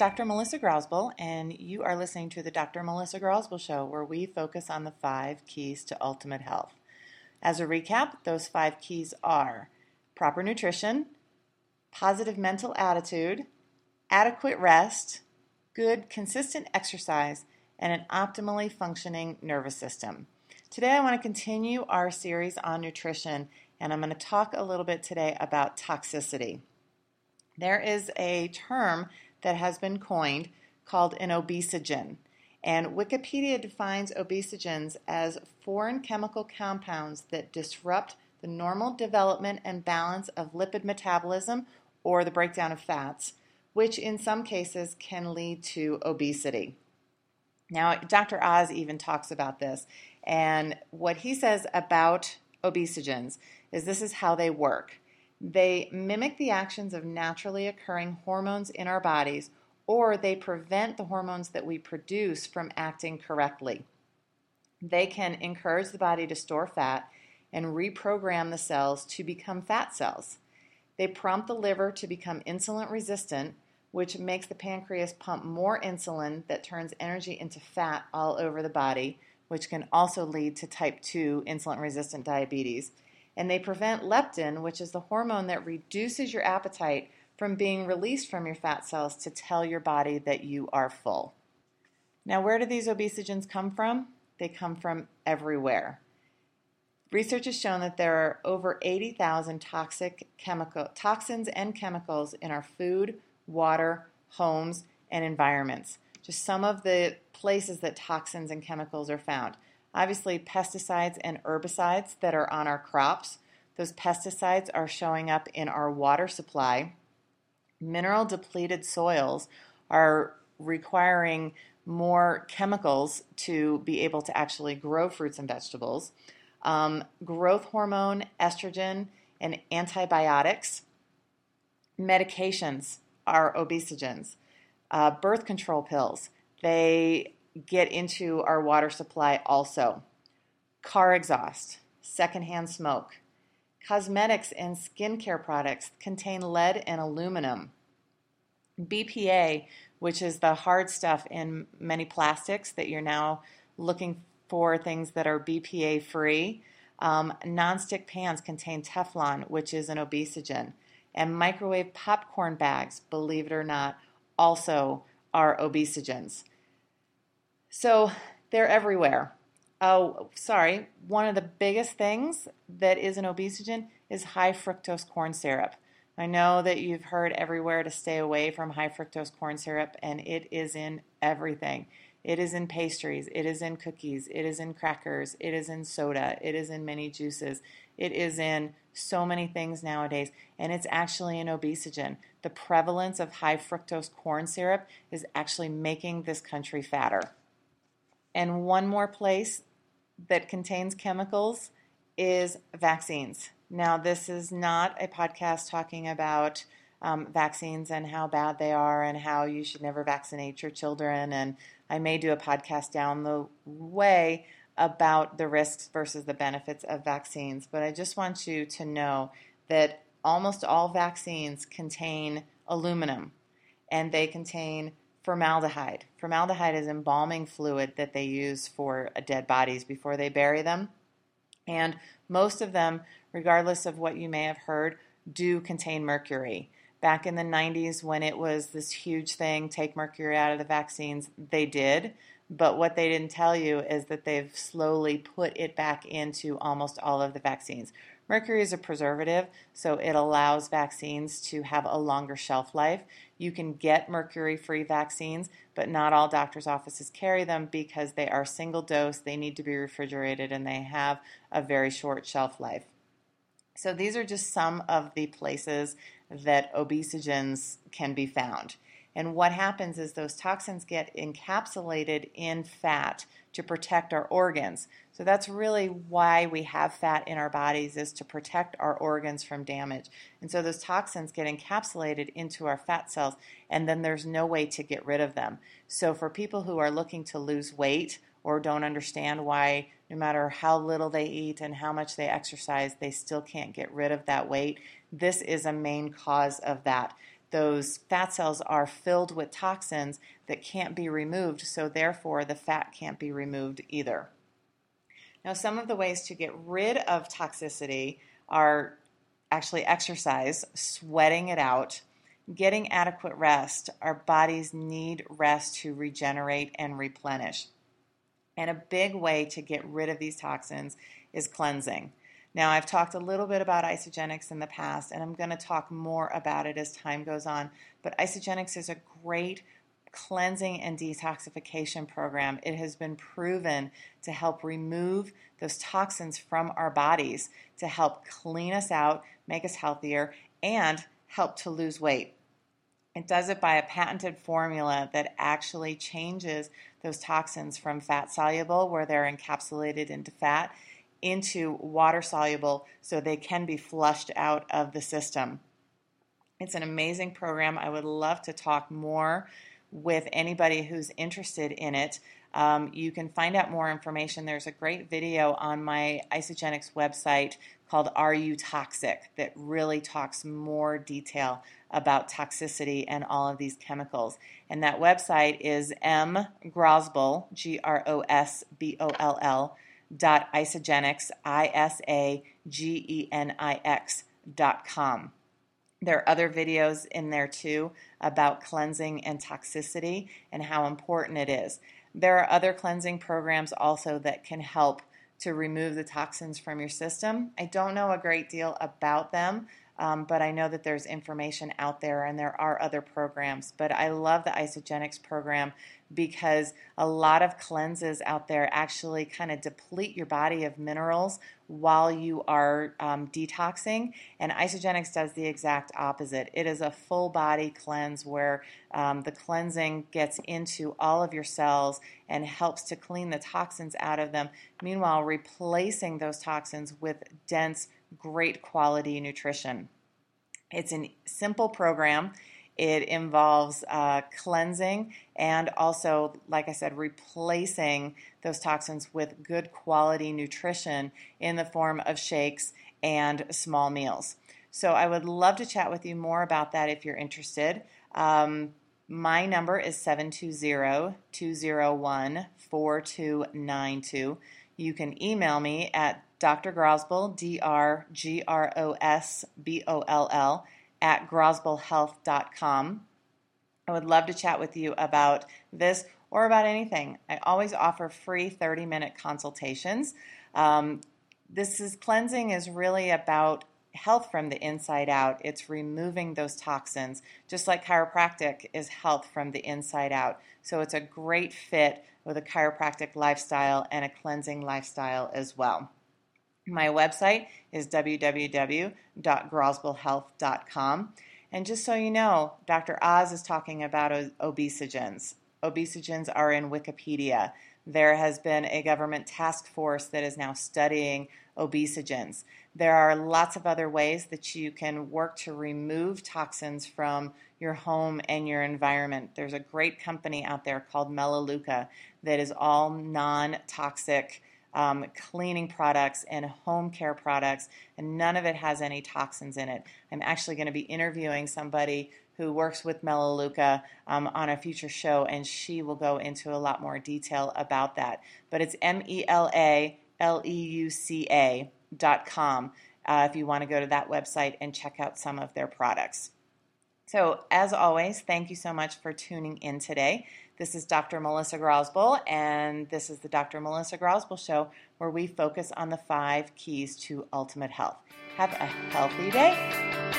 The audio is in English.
Dr. Melissa Grosboll, and you are listening to the Dr. Melissa Grosboll Show, where we focus on the five keys to ultimate health. As a recap, those five keys are proper nutrition, positive mental attitude, adequate rest, good, consistent exercise, and an optimally functioning nervous system. Today, I want to continue our series on nutrition, and I'm going to talk a little bit today about toxicity. There is a term that has been coined called an obesogen. And Wikipedia defines obesogens as foreign chemical compounds that disrupt the normal development and balance of lipid metabolism or the breakdown of fats, which in some cases can lead to obesity. Now, Dr. Oz even talks about this, and what he says about obesogens is this is how they work. They mimic the actions of naturally occurring hormones in our bodies, or they prevent the hormones that we produce from acting correctly. They can encourage the body to store fat and reprogram the cells to become fat cells. They prompt the liver to become insulin resistant, which makes the pancreas pump more insulin that turns energy into fat all over the body, which can also lead to type 2 insulin resistant diabetes and they prevent leptin, which is the hormone that reduces your appetite from being released from your fat cells to tell your body that you are full. Now, where do these obesogens come from? They come from everywhere. Research has shown that there are over 80,000 toxic chemical toxins and chemicals in our food, water, homes, and environments. Just some of the places that toxins and chemicals are found. Obviously, pesticides and herbicides that are on our crops. Those pesticides are showing up in our water supply. Mineral depleted soils are requiring more chemicals to be able to actually grow fruits and vegetables. Um, growth hormone, estrogen, and antibiotics. Medications are obesogens. Uh, birth control pills, they get into our water supply also. Car exhaust, secondhand smoke. Cosmetics and skincare products contain lead and aluminum. BPA, which is the hard stuff in many plastics that you're now looking for things that are BPA free. Um, nonstick pans contain Teflon, which is an obesogen. And microwave popcorn bags, believe it or not, also are obesogens. So they're everywhere. Oh, sorry. One of the biggest things that is an obesogen is high fructose corn syrup. I know that you've heard everywhere to stay away from high fructose corn syrup, and it is in everything. It is in pastries, it is in cookies, it is in crackers, it is in soda, it is in many juices, it is in so many things nowadays, and it's actually an obesogen. The prevalence of high fructose corn syrup is actually making this country fatter. And one more place that contains chemicals is vaccines. Now, this is not a podcast talking about um, vaccines and how bad they are and how you should never vaccinate your children. And I may do a podcast down the way about the risks versus the benefits of vaccines. But I just want you to know that almost all vaccines contain aluminum and they contain formaldehyde. Formaldehyde is embalming fluid that they use for uh, dead bodies before they bury them. And most of them, regardless of what you may have heard, do contain mercury. Back in the 90s, when it was this huge thing, take mercury out of the vaccines, they did. But what they didn't tell you is that they've slowly put it back into almost all of the vaccines. Mercury is a preservative, so it allows vaccines to have a longer shelf life. You can get mercury free vaccines, but not all doctors' offices carry them because they are single dose, they need to be refrigerated, and they have a very short shelf life. So, these are just some of the places that obesogens can be found. And what happens is those toxins get encapsulated in fat to protect our organs. So that's really why we have fat in our bodies is to protect our organs from damage. And so those toxins get encapsulated into our fat cells and then there's no way to get rid of them. So for people who are looking to lose weight or don't understand why no matter how little they eat and how much they exercise, they still can't get rid of that weight, this is a main cause of that those fat cells are filled with toxins that can't be removed, so therefore the fat can't be removed either. Now, some of the ways to get rid of toxicity are actually exercise, sweating it out, getting adequate rest. Our bodies need rest to regenerate and replenish. And a big way to get rid of these toxins is cleansing. Now, I've talked a little bit about Isagenix in the past, and I'm going to talk more about it as time goes on. But Isagenix is a great cleansing and detoxification program. It has been proven to help remove those toxins from our bodies, to help clean us out, make us healthier, and help to lose weight. It does it by a patented formula that actually changes those toxins from fat soluble, where they're encapsulated into fat, into water soluble so they can be flushed out of the system. It's an amazing program. I would love to talk more with anybody who's interested in it. Um, you can find out more information. There's a great video on my Isagenix website called Are You Toxic that really talks more detail about toxicity and all of these chemicals. And that website is mgrosboll, G R O S B O L L, dot isagenix, I S A G E N I X dot com. There are other videos in there too about cleansing and toxicity and how important it is. There are other cleansing programs also that can help to remove the toxins from your system. I don't know a great deal about them, um, but I know that there's information out there and there are other programs. But I love the Isagenix program because a lot of cleanses out there actually kind of deplete your body of minerals while you are um, detoxing. And Isagenix does the exact opposite. It is a full body cleanse where um, the cleansing gets into all of your cells and helps to clean the toxins out of them. Meanwhile, replacing those toxins with dense great quality nutrition. It's a simple program. It involves uh, cleansing and also, like I said, replacing those toxins with good quality nutrition in the form of shakes and small meals. So, I would love to chat with you more about that if you're interested. Um, my number is 720 201 4292. You can email me at Dr. Grosboll, D R G R O S B O L L, at grosbollhealth.com. I would love to chat with you about this or about anything. I always offer free 30 minute consultations. Um, this is cleansing is really about health from the inside out. It's removing those toxins, just like chiropractic is health from the inside out. So it's a great fit with a chiropractic lifestyle and a cleansing lifestyle as well. My website is www.grosbollhealth.com. And just so you know, Dr. Oz is talking about obesogens. Obesogens are in Wikipedia. There has been a government task force that is now studying obesogens. There are lots of other ways that you can work to remove toxins from your home and your environment. There's a great company out there called Melaleuca that is all non toxic um, cleaning products and home care products, and none of it has any toxins in it. I'm actually going to be interviewing somebody who works with Melaleuca um, on a future show, and she will go into a lot more detail about that. But it's M E L A L E U C A com uh, if you want to go to that website and check out some of their products. So, as always, thank you so much for tuning in today. This is Dr. Melissa Grosboll, and this is the Dr. Melissa Grosboll Show, where we focus on the five keys to ultimate health. Have a healthy day.